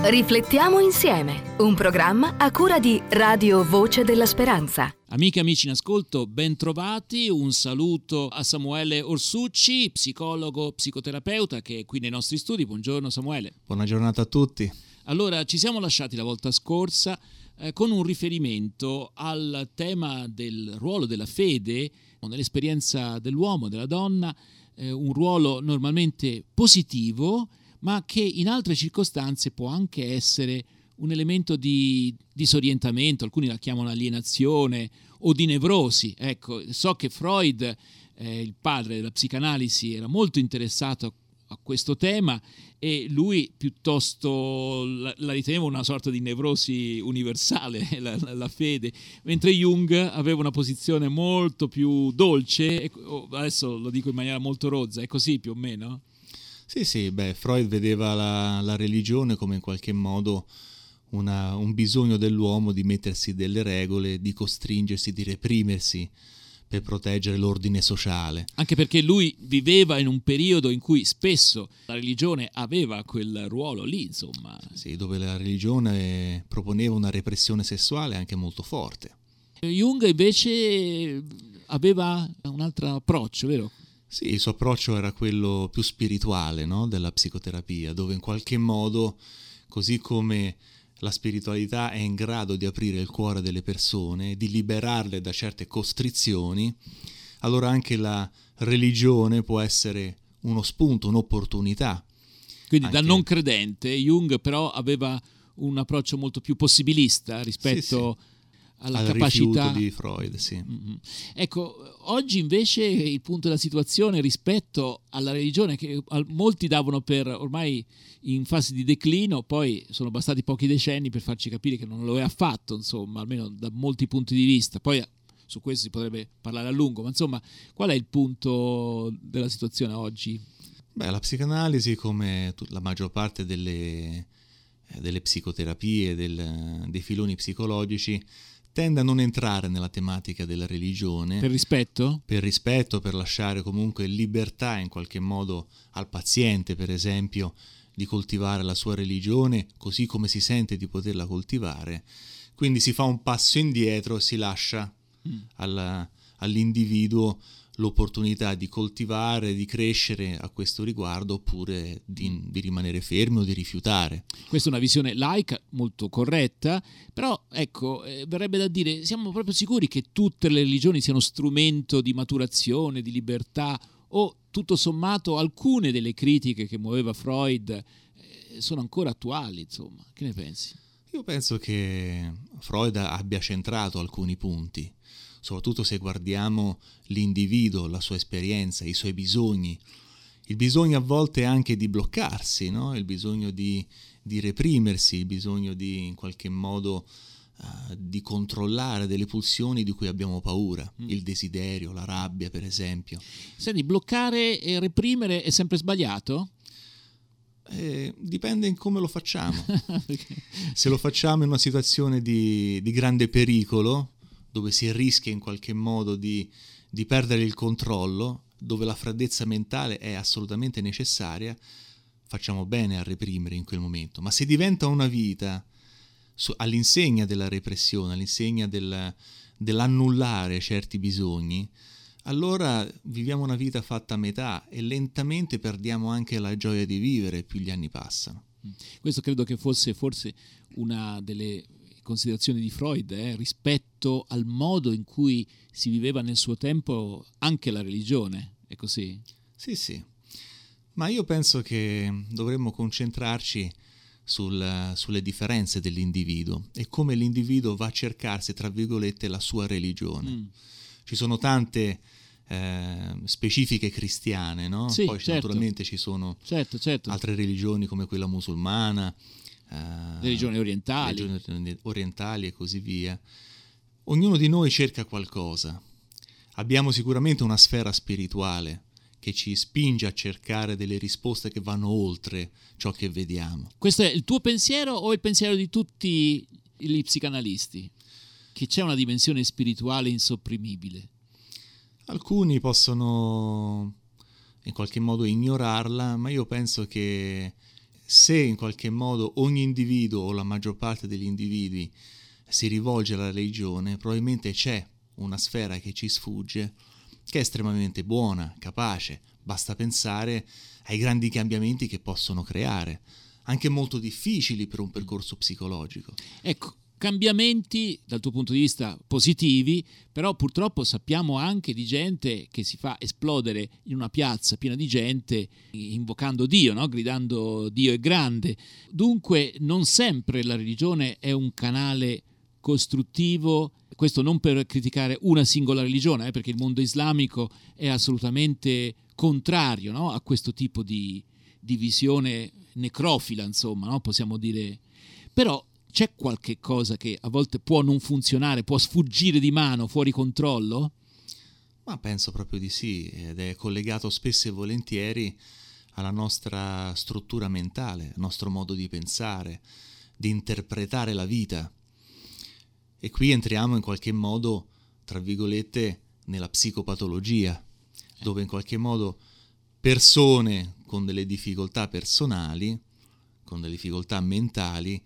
Riflettiamo insieme, un programma a cura di Radio Voce della Speranza. Amiche e amici in ascolto, ben trovati. Un saluto a Samuele Orsucci, psicologo, psicoterapeuta che è qui nei nostri studi. Buongiorno Samuele. Buona giornata a tutti. Allora, ci siamo lasciati la volta scorsa eh, con un riferimento al tema del ruolo della fede nell'esperienza dell'uomo, della donna, eh, un ruolo normalmente positivo ma che in altre circostanze può anche essere un elemento di disorientamento, alcuni la chiamano alienazione o di nevrosi. Ecco, so che Freud, eh, il padre della psicanalisi, era molto interessato a questo tema e lui piuttosto la, la riteneva una sorta di nevrosi universale, la, la, fede, mentre Jung aveva una posizione molto più dolce, oh, adesso lo dico in maniera molto rozza, è così più o meno? Sì, sì, beh, Freud vedeva la, la religione come in qualche modo una, un bisogno dell'uomo di mettersi delle regole, di costringersi, di reprimersi per proteggere l'ordine sociale. Anche perché lui viveva in un periodo in cui spesso la religione aveva quel ruolo lì, insomma. Sì, dove la religione proponeva una repressione sessuale anche molto forte. Jung invece aveva un altro approccio, vero? Sì, il suo approccio era quello più spirituale no? della psicoterapia, dove in qualche modo, così come la spiritualità è in grado di aprire il cuore delle persone, di liberarle da certe costrizioni, allora anche la religione può essere uno spunto, un'opportunità. Quindi anche... da non credente Jung però aveva un approccio molto più possibilista rispetto sì, sì alla Al capacità di Freud, sì. Mm-hmm. Ecco, oggi invece il punto della situazione rispetto alla religione che molti davano per ormai in fase di declino, poi sono bastati pochi decenni per farci capire che non lo è affatto, insomma, almeno da molti punti di vista. Poi su questo si potrebbe parlare a lungo, ma insomma, qual è il punto della situazione oggi? Beh, la psicanalisi, come la maggior parte delle, eh, delle psicoterapie, del, dei filoni psicologici, tende a non entrare nella tematica della religione. Per rispetto? Per rispetto, per lasciare comunque libertà in qualche modo al paziente, per esempio, di coltivare la sua religione così come si sente di poterla coltivare. Quindi si fa un passo indietro e si lascia mm. alla, all'individuo l'opportunità di coltivare, di crescere a questo riguardo oppure di, di, rimanere fermi o di rifiutare. Questa è una visione laica molto corretta, però ecco, eh, verrebbe da dire, siamo proprio sicuri che tutte le religioni siano strumento di maturazione, di libertà o tutto sommato alcune delle critiche che muoveva Freud eh, sono ancora attuali, insomma, che ne pensi? Io penso che Freud abbia centrato alcuni punti soprattutto se guardiamo l'individuo, la sua esperienza, i suoi bisogni. Il bisogno a volte anche di bloccarsi, no? il bisogno di, di, reprimersi, il bisogno di in qualche modo uh, di controllare delle pulsioni di cui abbiamo paura, mm. il desiderio, la rabbia per esempio. Senti, bloccare e reprimere è sempre sbagliato? Eh, dipende in come lo facciamo. Se lo facciamo in una situazione di, di grande pericolo, dove si rischia in qualche modo di, di perdere il controllo, dove la freddezza mentale è assolutamente necessaria, facciamo bene a reprimere in quel momento. Ma se diventa una vita su, all'insegna della repressione, all'insegna del, dell'annullare certi bisogni, allora viviamo una vita fatta a metà e lentamente perdiamo anche la gioia di vivere più gli anni passano. Questo credo che fosse forse una delle considerazioni di Freud eh, rispetto al modo in cui si viveva nel suo tempo anche la religione, è così? Sì, sì, ma io penso che dovremmo concentrarci sul, sulle differenze dell'individuo e come l'individuo va a cercarsi, tra virgolette, la sua religione. Mm. Ci sono tante eh, specifiche cristiane, no? Sì, Poi certo. naturalmente ci sono certo, certo. altre religioni come quella musulmana, uh, religioni orientali. religioni orientali e così via. Ognuno di noi cerca qualcosa. Abbiamo sicuramente una sfera spirituale che ci spinge a cercare delle risposte che vanno oltre ciò che vediamo. Questo è il tuo pensiero o il pensiero di tutti gli psicanalisti? Che c'è una dimensione spirituale insopprimibile? Alcuni possono in qualche modo ignorarla, ma io penso che se in qualche modo ogni individuo o la maggior parte degli individui si rivolge alla religione, probabilmente c'è una sfera che ci sfugge, che è estremamente buona, capace, basta pensare ai grandi cambiamenti che possono creare, anche molto difficili per un percorso psicologico. Ecco, cambiamenti dal tuo punto di vista positivi, però purtroppo sappiamo anche di gente che si fa esplodere in una piazza piena di gente invocando Dio, no? gridando Dio è grande. Dunque non sempre la religione è un canale costruttivo, questo non per criticare una singola religione, eh, perché il mondo islamico è assolutamente contrario no? a questo tipo di, di visione necrofila, insomma, no? possiamo dire. Però c'è qualche cosa che a volte può non funzionare, può sfuggire di mano, fuori controllo? Ma penso proprio di sì, ed è collegato spesso e volentieri alla nostra struttura mentale, al nostro modo di pensare, di interpretare la vita. E qui entriamo in qualche modo, tra virgolette, nella psicopatologia, dove in qualche modo persone con delle difficoltà personali, con delle difficoltà mentali,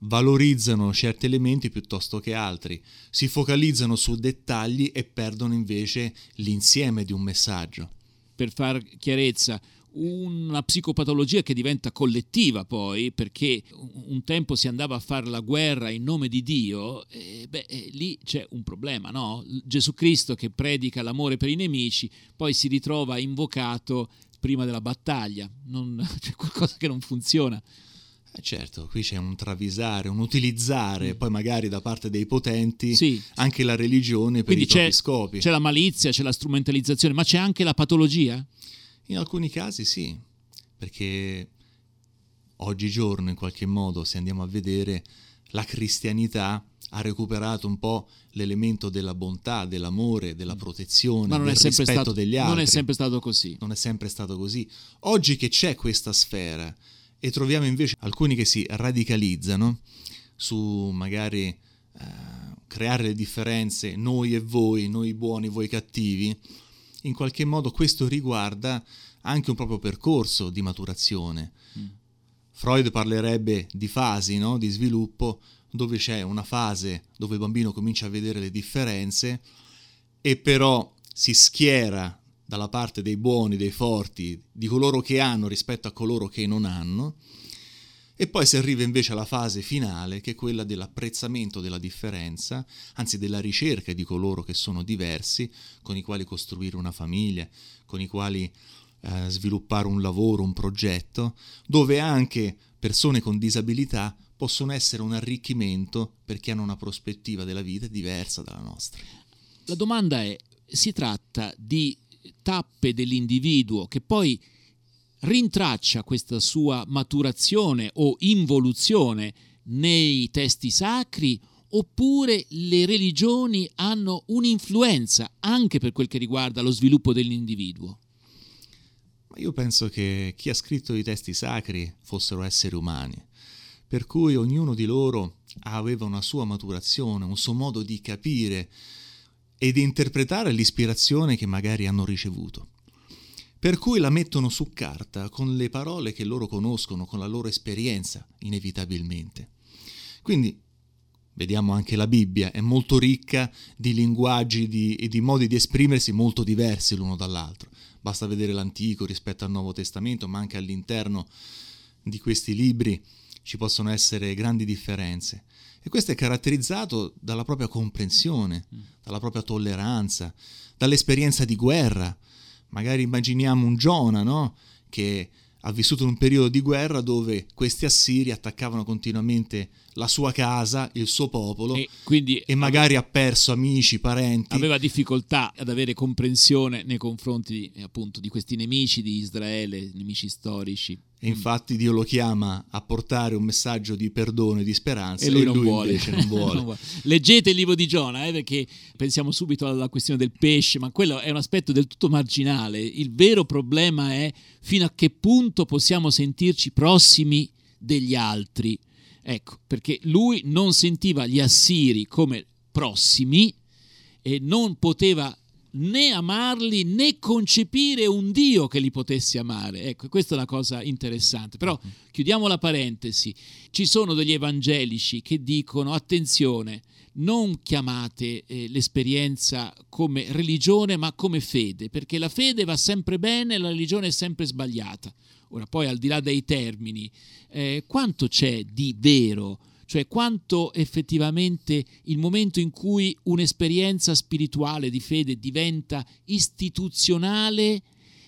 valorizzano certi elementi piuttosto che altri, si focalizzano su dettagli e perdono invece l'insieme di un messaggio. Per far chiarezza, una psicopatologia che diventa collettiva poi, perché un tempo si andava a fare la guerra in nome di Dio, e beh, lì c'è un problema, no? Gesù Cristo che predica l'amore per i nemici, poi si ritrova invocato prima della battaglia, non, c'è qualcosa che non funziona. Eh certo, qui c'è un travisare, un utilizzare mm. poi magari da parte dei potenti sì. anche la religione per Quindi i propri scopi. C'è la malizia, c'è la strumentalizzazione, ma c'è anche la patologia? In alcuni casi sì, perché oggigiorno in qualche modo, se andiamo a vedere, la cristianità ha recuperato un po' l'elemento della bontà, dell'amore, della mm. protezione, Ma non del è rispetto stato, degli altri. Non è sempre stato così. Non è sempre stato così. Oggi che c'è questa sfera, e troviamo invece alcuni che si radicalizzano su magari eh, creare le differenze noi e voi, noi buoni, voi cattivi, in qualche modo questo riguarda anche un proprio percorso di maturazione. Mm. Freud parlerebbe di fasi no? di sviluppo dove c'è una fase dove il bambino comincia a vedere le differenze e però si schiera dalla parte dei buoni, dei forti, di coloro che hanno rispetto a coloro che non hanno, e poi si arriva invece alla fase finale, che è quella dell'apprezzamento della differenza, anzi della ricerca di coloro che sono diversi, con i quali costruire una famiglia, con i quali eh, sviluppare un lavoro, un progetto, dove anche persone con disabilità possono essere un arricchimento perché hanno una prospettiva della vita diversa dalla nostra. La domanda è, si tratta di tappe dell'individuo che poi rintraccia questa sua maturazione o involuzione nei testi sacri oppure le religioni hanno un'influenza anche per quel che riguarda lo sviluppo dell'individuo? Io penso che chi ha scritto i testi sacri fossero esseri umani, per cui ognuno di loro aveva una sua maturazione, un suo modo di capire e di interpretare l'ispirazione che magari hanno ricevuto. Per cui la mettono su carta con le parole che loro conoscono, con la loro esperienza, inevitabilmente. Quindi vediamo anche la Bibbia, è molto ricca di linguaggi di, e di modi di esprimersi molto diversi l'uno dall'altro. Basta vedere l'Antico rispetto al Nuovo Testamento, ma anche all'interno di questi libri ci possono essere grandi differenze. E questo è caratterizzato dalla propria comprensione, mm. dalla propria tolleranza, dall'esperienza di guerra. Magari immaginiamo un Giona, no? Che ha vissuto in un periodo di guerra dove questi assiri attaccavano continuamente la sua casa, il suo popolo e, quindi e magari aveva, ha perso amici, parenti. Aveva difficoltà ad avere comprensione nei confronti appunto di questi nemici di Israele, nemici storici. E infatti Dio lo chiama a portare un messaggio di perdono e di speranza e lui, e non, lui vuole. non, vuole. non, vuole. Leggete il libro di Giona, eh, perché pensiamo subito alla questione del pesce, ma quello è un aspetto del tutto marginale. Il vero problema è fino a che punto possiamo sentirci prossimi degli altri. Ecco, perché lui non sentiva gli assiri come prossimi e non poteva né amarli né concepire un Dio che li potesse amare. Ecco, questa è una cosa interessante. Però mm-hmm. chiudiamo la parentesi. Ci sono degli evangelici che dicono attenzione, non chiamate eh, l'esperienza come religione ma come fede, perché la fede va sempre bene, la religione è sempre sbagliata. Ora poi al di là dei termini, eh, quanto c'è di vero? Cioè quanto effettivamente il momento in cui un'esperienza spirituale di fede diventa istituzionale,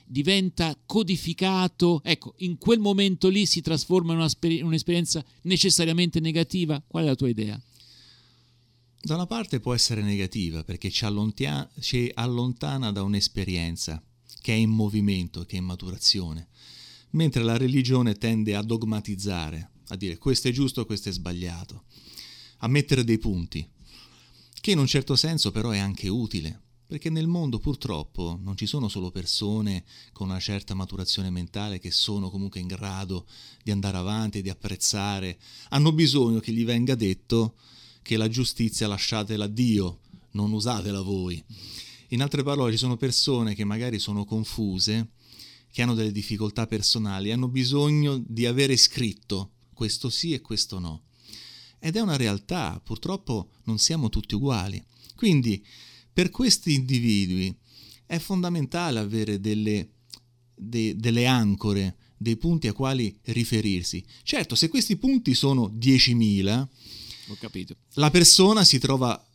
diventa codificato, ecco, in quel momento lì si trasforma in un'esperienza necessariamente negativa? Qual è la tua idea? Da una parte può essere negativa perché ci allontana, ci allontana da un'esperienza che è in movimento, che è in maturazione, mentre la religione tende a dogmatizzare, a dire questo è giusto, questo è sbagliato, a mettere dei punti, che in un certo senso però è anche utile, perché nel mondo purtroppo non ci sono solo persone con una certa maturazione mentale che sono comunque in grado di andare avanti, di apprezzare, hanno bisogno che gli venga detto che la giustizia lasciatela a Dio, non usatela voi. In altre parole, ci sono persone che magari sono confuse, che hanno delle difficoltà personali, hanno bisogno di avere scritto questo sì e questo no. Ed è una realtà, purtroppo non siamo tutti uguali. Quindi, per questi individui è fondamentale avere delle, de, delle ancore, dei punti a quali riferirsi. Certo, se questi punti sono 10.000, ho capito. La persona si trova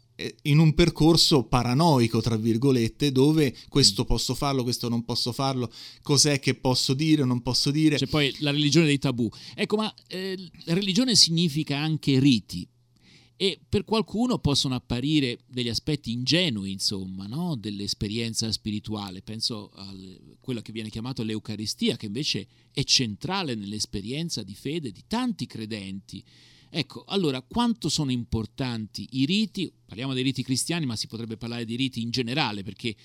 in un percorso paranoico, tra virgolette, dove questo mm. posso farlo, questo non posso farlo, cos'è che posso dire o non posso dire. C'è poi la religione dei tabù. Ecco, ma eh, religione significa anche riti. E per qualcuno possono apparire degli aspetti ingenui, insomma, no? dell'esperienza spirituale. Penso a quello che viene chiamato l'Eucaristia, che invece è centrale nell'esperienza di fede di tanti credenti Ecco, allora, quanto sono importanti i riti? Parliamo dei riti cristiani, ma si potrebbe parlare di riti in generale, perché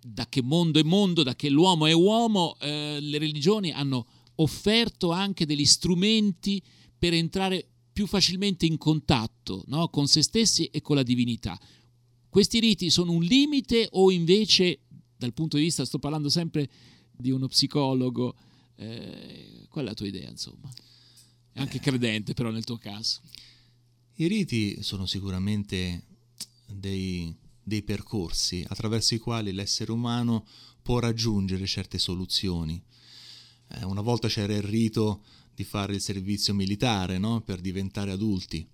da che mondo è mondo, da che l'uomo è uomo, eh, le religioni hanno offerto anche degli strumenti per entrare più facilmente in contatto no? con se stessi e con la divinità. Questi riti sono un limite o invece, dal punto di vista, sto parlando sempre di uno psicologo, eh, qual è la tua idea, insomma? Anche credente però nel tuo caso. I riti sono sicuramente dei, dei percorsi attraverso i quali l'essere umano può raggiungere certe soluzioni. Eh, una volta c'era il rito di fare il servizio militare no? per diventare adulti.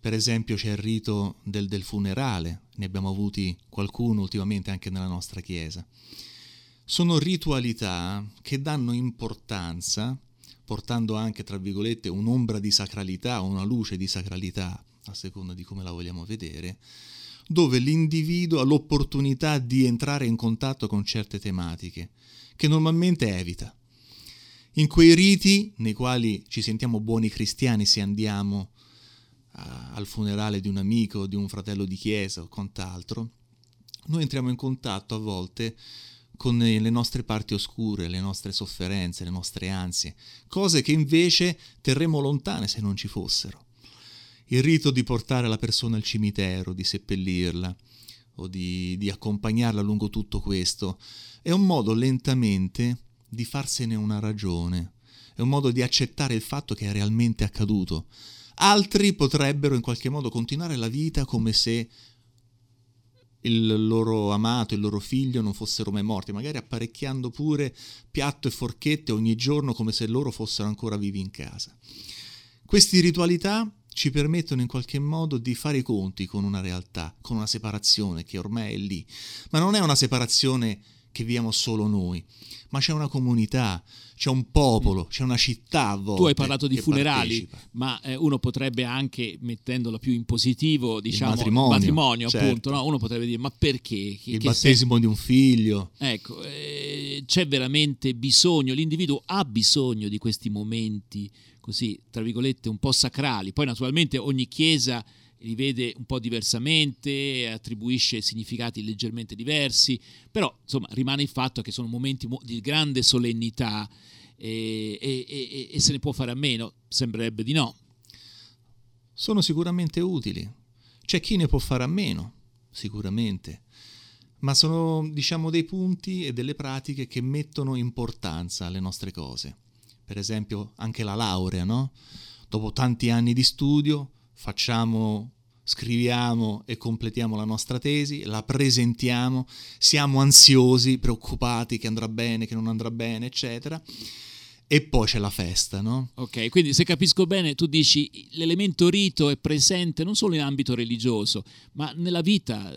Per esempio c'è il rito del, del, funerale, ne abbiamo avuti qualcuno ultimamente anche nella nostra Chiesa. Sono ritualità che danno importanza portando anche, tra virgolette, un'ombra di sacralità, una luce di sacralità, a seconda di come la vogliamo vedere, dove l'individuo ha l'opportunità di entrare in contatto con certe tematiche, che normalmente evita. In quei riti, nei quali ci sentiamo buoni cristiani se andiamo a, al funerale di un amico, di un fratello di chiesa o quant'altro, noi entriamo in contatto a volte con le nostre parti oscure, le nostre sofferenze, le nostre ansie, cose che invece terremo lontane se non ci fossero. Il rito di portare la persona al cimitero, di seppellirla o di, di accompagnarla lungo tutto questo, è un modo lentamente di farsene una ragione, è un modo di accettare il fatto che è realmente accaduto. Altri potrebbero in qualche modo continuare la vita come se il loro amato, il loro figlio non fossero mai morti, magari apparecchiando pure piatto e forchette ogni giorno come se loro fossero ancora vivi in casa. Queste ritualità ci permettono in qualche modo di fare i conti con una realtà, con una separazione che ormai è lì, ma non è una separazione che viviamo solo noi, ma c'è una comunità, c'è un popolo, c'è una città a volte. Tu hai parlato di funerali, partecipa. ma eh, uno potrebbe anche, mettendolo più in positivo, diciamo, il matrimonio, matrimonio certo. appunto, no? uno potrebbe dire, ma perché? Che, il che battesimo sei... di un figlio. Ecco, eh, c'è veramente bisogno, l'individuo ha bisogno di questi momenti così, tra virgolette, un po' sacrali. Poi naturalmente ogni chiesa li vede un po' diversamente, attribuisce significati leggermente diversi, però insomma rimane il fatto che sono momenti di grande solennità e, e, e, e se ne può fare a meno, sembrerebbe di no. Sono sicuramente utili, c'è chi ne può fare a meno, sicuramente, ma sono diciamo dei punti e delle pratiche che mettono importanza alle nostre cose. Per esempio anche la laurea, no? Dopo tanti anni di studio facciamo scriviamo e completiamo la nostra tesi, la presentiamo, siamo ansiosi, preoccupati che andrà bene, che non andrà bene, eccetera. E poi c'è la festa, no? Ok, quindi se capisco bene, tu dici l'elemento rito è presente non solo in ambito religioso, ma nella vita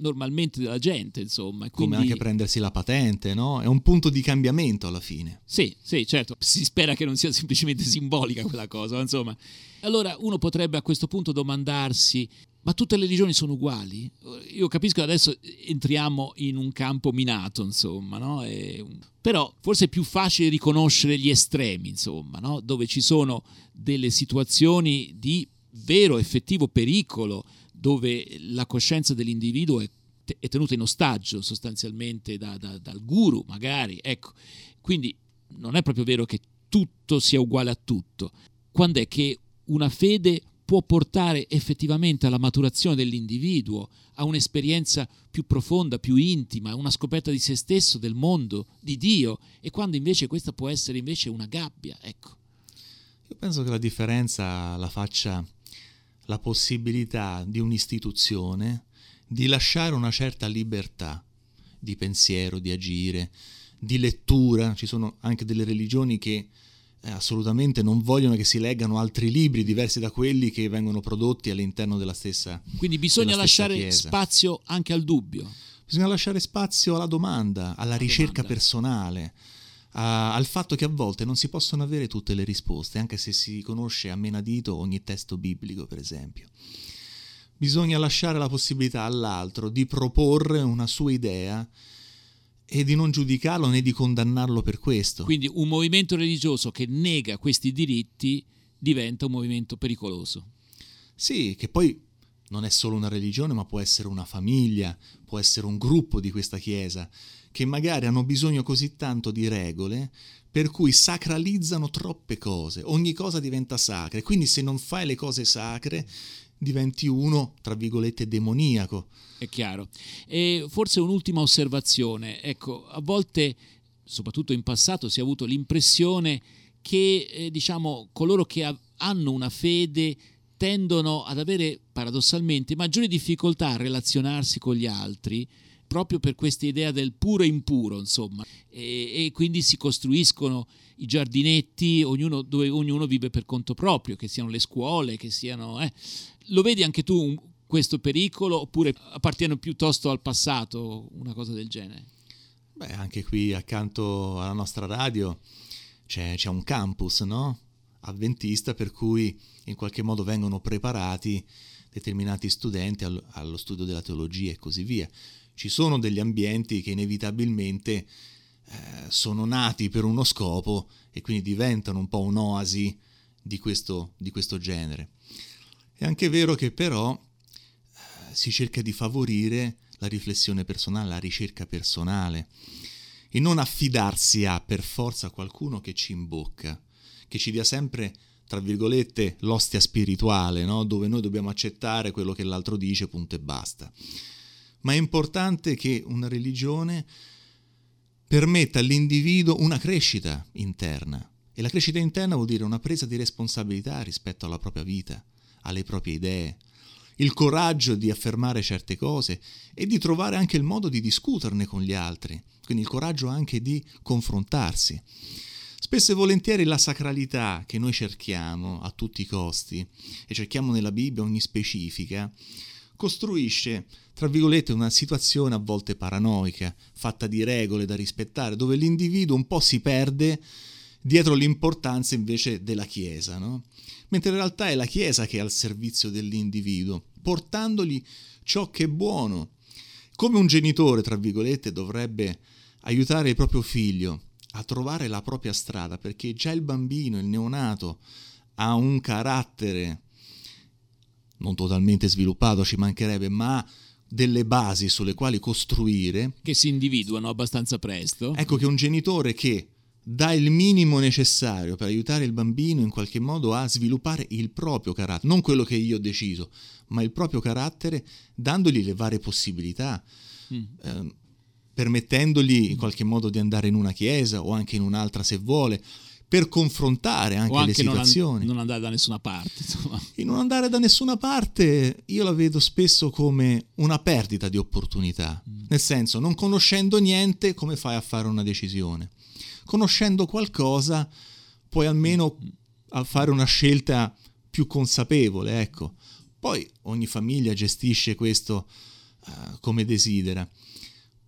normalmente della gente, insomma. Quindi... Come anche prendersi la patente, no? È un punto di cambiamento alla fine. Sì, sì, certo. Si spera che non sia semplicemente simbolica quella cosa, insomma. Allora uno potrebbe a questo punto domandarsi ma tutte le religioni sono uguali? Io capisco che adesso entriamo in un campo minato, insomma, no? E, però forse è più facile riconoscere gli estremi, insomma, no? dove ci sono delle situazioni di vero effettivo pericolo, dove la coscienza dell'individuo è, è tenuta in ostaggio sostanzialmente da, da, dal guru, magari. Ecco, quindi non è proprio vero che tutto sia uguale a tutto. Quando è che una fede può portare effettivamente alla maturazione dell'individuo, a un'esperienza più profonda, più intima, una scoperta di se stesso, del mondo, di Dio, e quando invece questa può essere invece una gabbia, ecco. Io penso che la differenza la faccia la possibilità di un'istituzione di lasciare una certa libertà di pensiero, di agire, di lettura. Ci sono anche delle religioni che eh, assolutamente non vogliono che si leggano altri libri diversi da quelli che vengono prodotti all'interno della stessa Quindi bisogna lasciare chiesa. spazio anche al dubbio. Bisogna lasciare spazio alla domanda, alla ricerca domanda. personale, a, al fatto che a volte non si possono avere tutte le risposte, anche se si conosce a menadito ogni testo biblico, per esempio. Bisogna lasciare la possibilità all'altro di proporre una sua idea e di non giudicarlo né di condannarlo per questo. Quindi un movimento religioso che nega questi diritti diventa un movimento pericoloso. Sì, che poi non è solo una religione, ma può essere una famiglia, può essere un gruppo di questa Chiesa, che magari hanno bisogno così tanto di regole per cui sacralizzano troppe cose, ogni cosa diventa sacra quindi se non fai le cose sacre diventi uno, tra virgolette, demoniaco. È chiaro. E forse un'ultima osservazione. Ecco, a volte, soprattutto in passato, si è avuto l'impressione che, eh, diciamo, coloro che ha- hanno una fede tendono ad avere paradossalmente maggiori difficoltà a relazionarsi con gli altri proprio per questa idea del puro impuro, insomma, e, e, quindi si costruiscono i giardinetti ognuno, dove ognuno vive per conto proprio, che siano le scuole, che siano... Eh. Lo vedi anche tu questo pericolo oppure appartiene piuttosto al passato una cosa del genere? Beh, anche qui accanto alla nostra radio c'è, c'è un campus, no? Avventista per cui in qualche modo vengono preparati determinati studenti allo studio della teologia e così via. Ci sono degli ambienti che inevitabilmente eh, sono nati per uno scopo e quindi diventano un po' un'oasi di questo, di questo genere. È anche vero che però eh, si cerca di favorire la riflessione personale, la ricerca personale e non affidarsi a per forza qualcuno che ci imbocca, che ci dia sempre, tra virgolette, l'ostia spirituale, no? dove noi dobbiamo accettare quello che l'altro dice, punto e basta. Ma è importante che una religione permetta all'individuo una crescita interna. E la crescita interna vuol dire una presa di responsabilità rispetto alla propria vita, alle proprie idee, il coraggio di affermare certe cose e di trovare anche il modo di discuterne con gli altri, quindi il coraggio anche di confrontarsi. Spesso e volentieri la sacralità che noi cerchiamo a tutti i costi, e cerchiamo nella Bibbia ogni specifica, costruisce, tra virgolette, una situazione a volte paranoica, fatta di regole da rispettare, dove l'individuo un po' si perde dietro l'importanza invece della Chiesa, no? mentre in realtà è la Chiesa che è al servizio dell'individuo, portandogli ciò che è buono. Come un genitore, tra virgolette, dovrebbe aiutare il proprio figlio a trovare la propria strada, perché già il bambino, il neonato, ha un carattere non totalmente sviluppato, ci mancherebbe, ma delle basi sulle quali costruire. Che si individuano abbastanza presto. Ecco che un genitore che dà il minimo necessario per aiutare il bambino in qualche modo a sviluppare il proprio carattere, non quello che io ho deciso, ma il proprio carattere, dandogli le varie possibilità, mm. eh, permettendogli in qualche modo di andare in una chiesa o anche in un'altra se vuole, per confrontare anche, anche le situazioni. Non, an- non, andare da nessuna parte. Insomma. E non andare da nessuna parte io la vedo spesso come una perdita di opportunità. Mm. Nel senso, non conoscendo niente, come fai a fare una decisione? Conoscendo qualcosa, puoi almeno mm. fare una scelta più consapevole, ecco. Poi ogni famiglia gestisce questo uh, come desidera.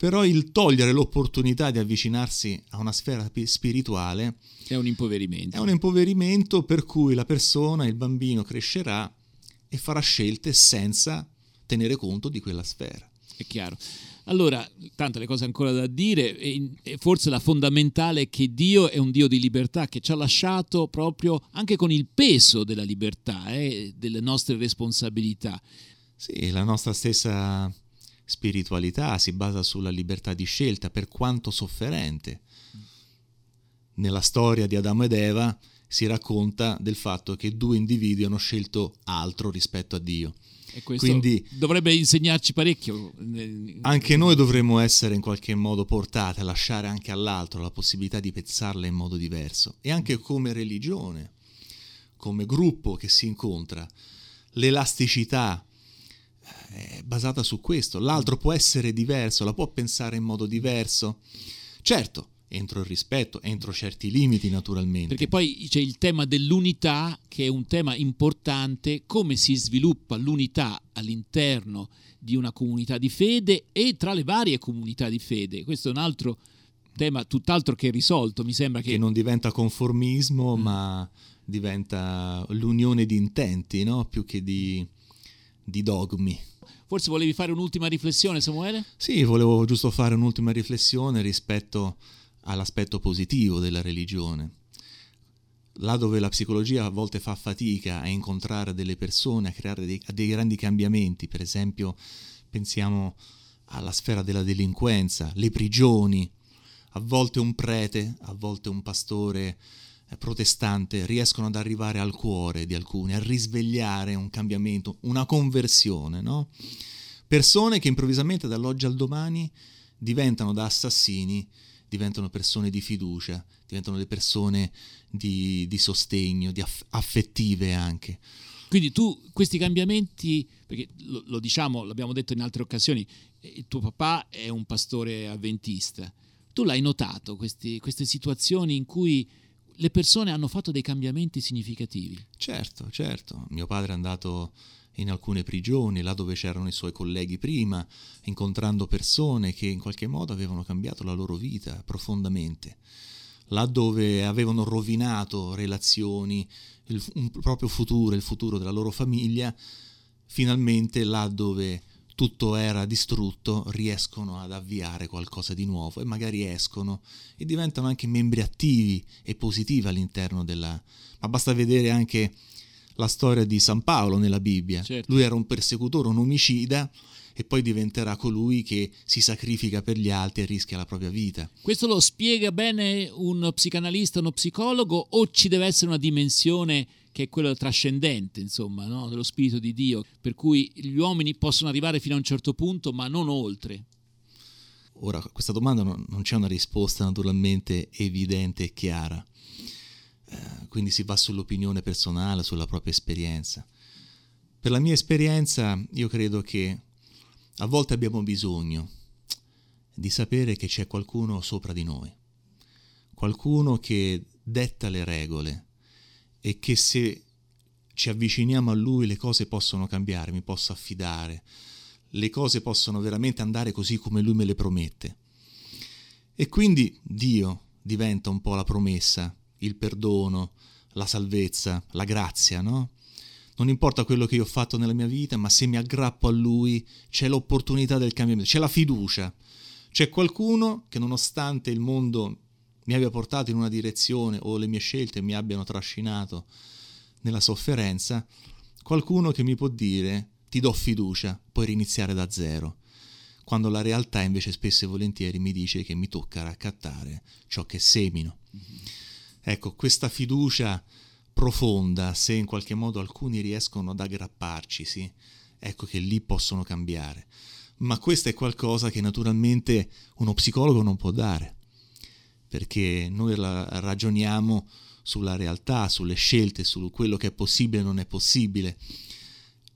Però il togliere l'opportunità di avvicinarsi a una sfera spirituale è un impoverimento. È un impoverimento per cui la persona, il bambino crescerà e farà scelte senza tenere conto di quella sfera. È chiaro. Allora, tante le cose ancora da dire, e forse la fondamentale è che Dio è un Dio di libertà che ci ha lasciato proprio anche con il peso della libertà, eh, delle nostre responsabilità. Sì, la nostra stessa spiritualità si basa sulla libertà di scelta, per quanto sofferente. Nella storia di Adamo ed Eva si racconta del fatto che due individui hanno scelto altro rispetto a Dio. E questo Quindi, dovrebbe insegnarci parecchio. Anche noi dovremmo essere in qualche modo portati a lasciare anche all'altro la possibilità di pensarla in modo diverso. E anche come religione, come gruppo che si incontra, l'elasticità è basata su questo. L'altro può essere diverso, la può pensare in modo diverso. Certo, entro il rispetto, entro certi limiti naturalmente. Perché poi c'è il tema dell'unità che è un tema importante, come si sviluppa l'unità all'interno di una comunità di fede e tra le varie comunità di fede. Questo è un altro tema tutt'altro che risolto, mi sembra che... che non diventa conformismo, mm. ma diventa l'unione di intenti, no? più che di di dogmi. Forse volevi fare un'ultima riflessione, Samuele? Sì, volevo giusto fare un'ultima riflessione rispetto all'aspetto positivo della religione. Là dove la psicologia a volte fa fatica a incontrare delle persone, a creare dei, dei grandi cambiamenti, per esempio pensiamo alla sfera della delinquenza, le prigioni, a volte un prete, a volte un pastore protestante riescono ad arrivare al cuore di alcuni, a risvegliare un cambiamento, una conversione, no? Persone che improvvisamente dall'oggi al domani diventano da assassini, diventano persone di fiducia, diventano le persone di, di sostegno, di aff- affettive anche. Quindi tu questi cambiamenti, perché lo, lo, diciamo, l'abbiamo detto in altre occasioni, il tuo papà è un pastore avventista, tu l'hai notato questi, queste situazioni in cui le persone hanno fatto dei cambiamenti significativi. Certo, certo. Mio padre è andato in alcune prigioni, là dove c'erano i suoi colleghi prima, incontrando persone che in qualche modo avevano cambiato la loro vita profondamente, là dove avevano rovinato relazioni, il, un proprio futuro, il futuro della loro famiglia, finalmente là dove tutto era distrutto, riescono ad avviare qualcosa di nuovo e magari escono e diventano anche membri attivi e positivi all'interno della... Ma basta vedere anche la storia di San Paolo nella Bibbia. Certo. Lui era un persecutore, un omicida e poi diventerà colui che si sacrifica per gli altri e rischia la propria vita. Questo lo spiega bene un psicanalista, uno psicologo o ci deve essere una dimensione che è quello trascendente, insomma, no? dello Spirito di Dio, per cui gli uomini possono arrivare fino a un certo punto, ma non oltre. Ora, a questa domanda non, non, c'è una risposta naturalmente evidente e chiara, eh, quindi si va sull'opinione personale, sulla propria esperienza. Per la mia esperienza, io credo che a volte abbiamo bisogno di sapere che c'è qualcuno sopra di noi, qualcuno che detta le regole, e che se ci avviciniamo a Lui le cose possono cambiare, mi posso affidare, le cose possono veramente andare così come Lui me le promette. E quindi Dio diventa un po' la promessa, il perdono, la salvezza, la grazia, no? Non importa quello che io ho fatto nella mia vita, ma se mi aggrappo a Lui c'è l'opportunità del cambiamento, c'è la fiducia. C'è qualcuno che nonostante il mondo mi abbia portato in una direzione o le mie scelte mi abbiano trascinato nella sofferenza, qualcuno che mi può dire ti do fiducia, puoi riniziare da zero, quando la realtà invece spesso e volentieri mi dice che mi tocca raccattare ciò che semino. Mm-hmm. Ecco, questa fiducia profonda, se in qualche modo alcuni riescono ad aggrapparci, sì, ecco che lì possono cambiare. ma questo è qualcosa che naturalmente uno psicologo non può dare, perché noi ragioniamo sulla realtà, sulle scelte, su quello che è possibile e non è possibile.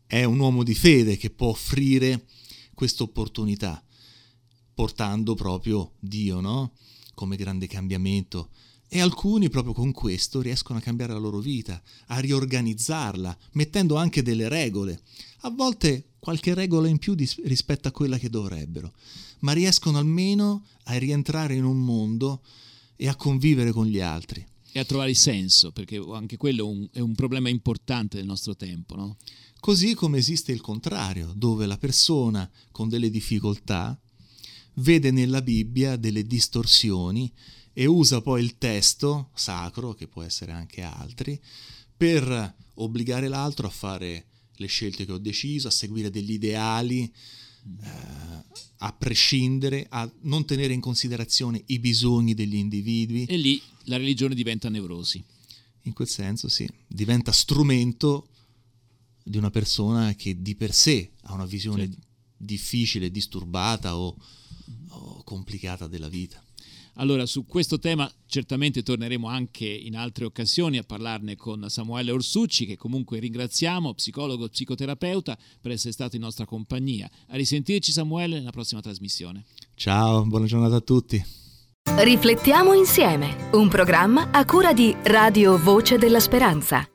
È un uomo di fede che può offrire questa opportunità, portando proprio Dio, no? Come grande cambiamento. E alcuni proprio con questo riescono a cambiare la loro vita, a riorganizzarla, mettendo anche delle regole. A volte qualche regola in più dis- rispetto a quella che dovrebbero, ma riescono almeno a rientrare in un mondo e a convivere con gli altri. E a trovare il senso, perché anche quello è un, è un problema importante del nostro tempo. No? Così come esiste il contrario, dove la persona con delle difficoltà vede nella Bibbia delle distorsioni e usa poi il testo sacro, che può essere anche altri, per obbligare l'altro a fare le scelte che ho deciso, a seguire degli ideali, a prescindere, a non tenere in considerazione i bisogni degli individui. E lì la religione diventa nevrosi. In quel senso sì, diventa strumento di una persona che di per sé ha una visione certo. difficile, disturbata o, o complicata della vita. Allora, su questo tema certamente torneremo anche in altre occasioni a parlarne con Samuele Orsucci, che comunque ringraziamo, psicologo e psicoterapeuta, per essere stato in nostra compagnia. A risentirci Samuele nella prossima trasmissione. Ciao, buona giornata a tutti. Riflettiamo insieme, un programma a cura di Radio Voce della Speranza.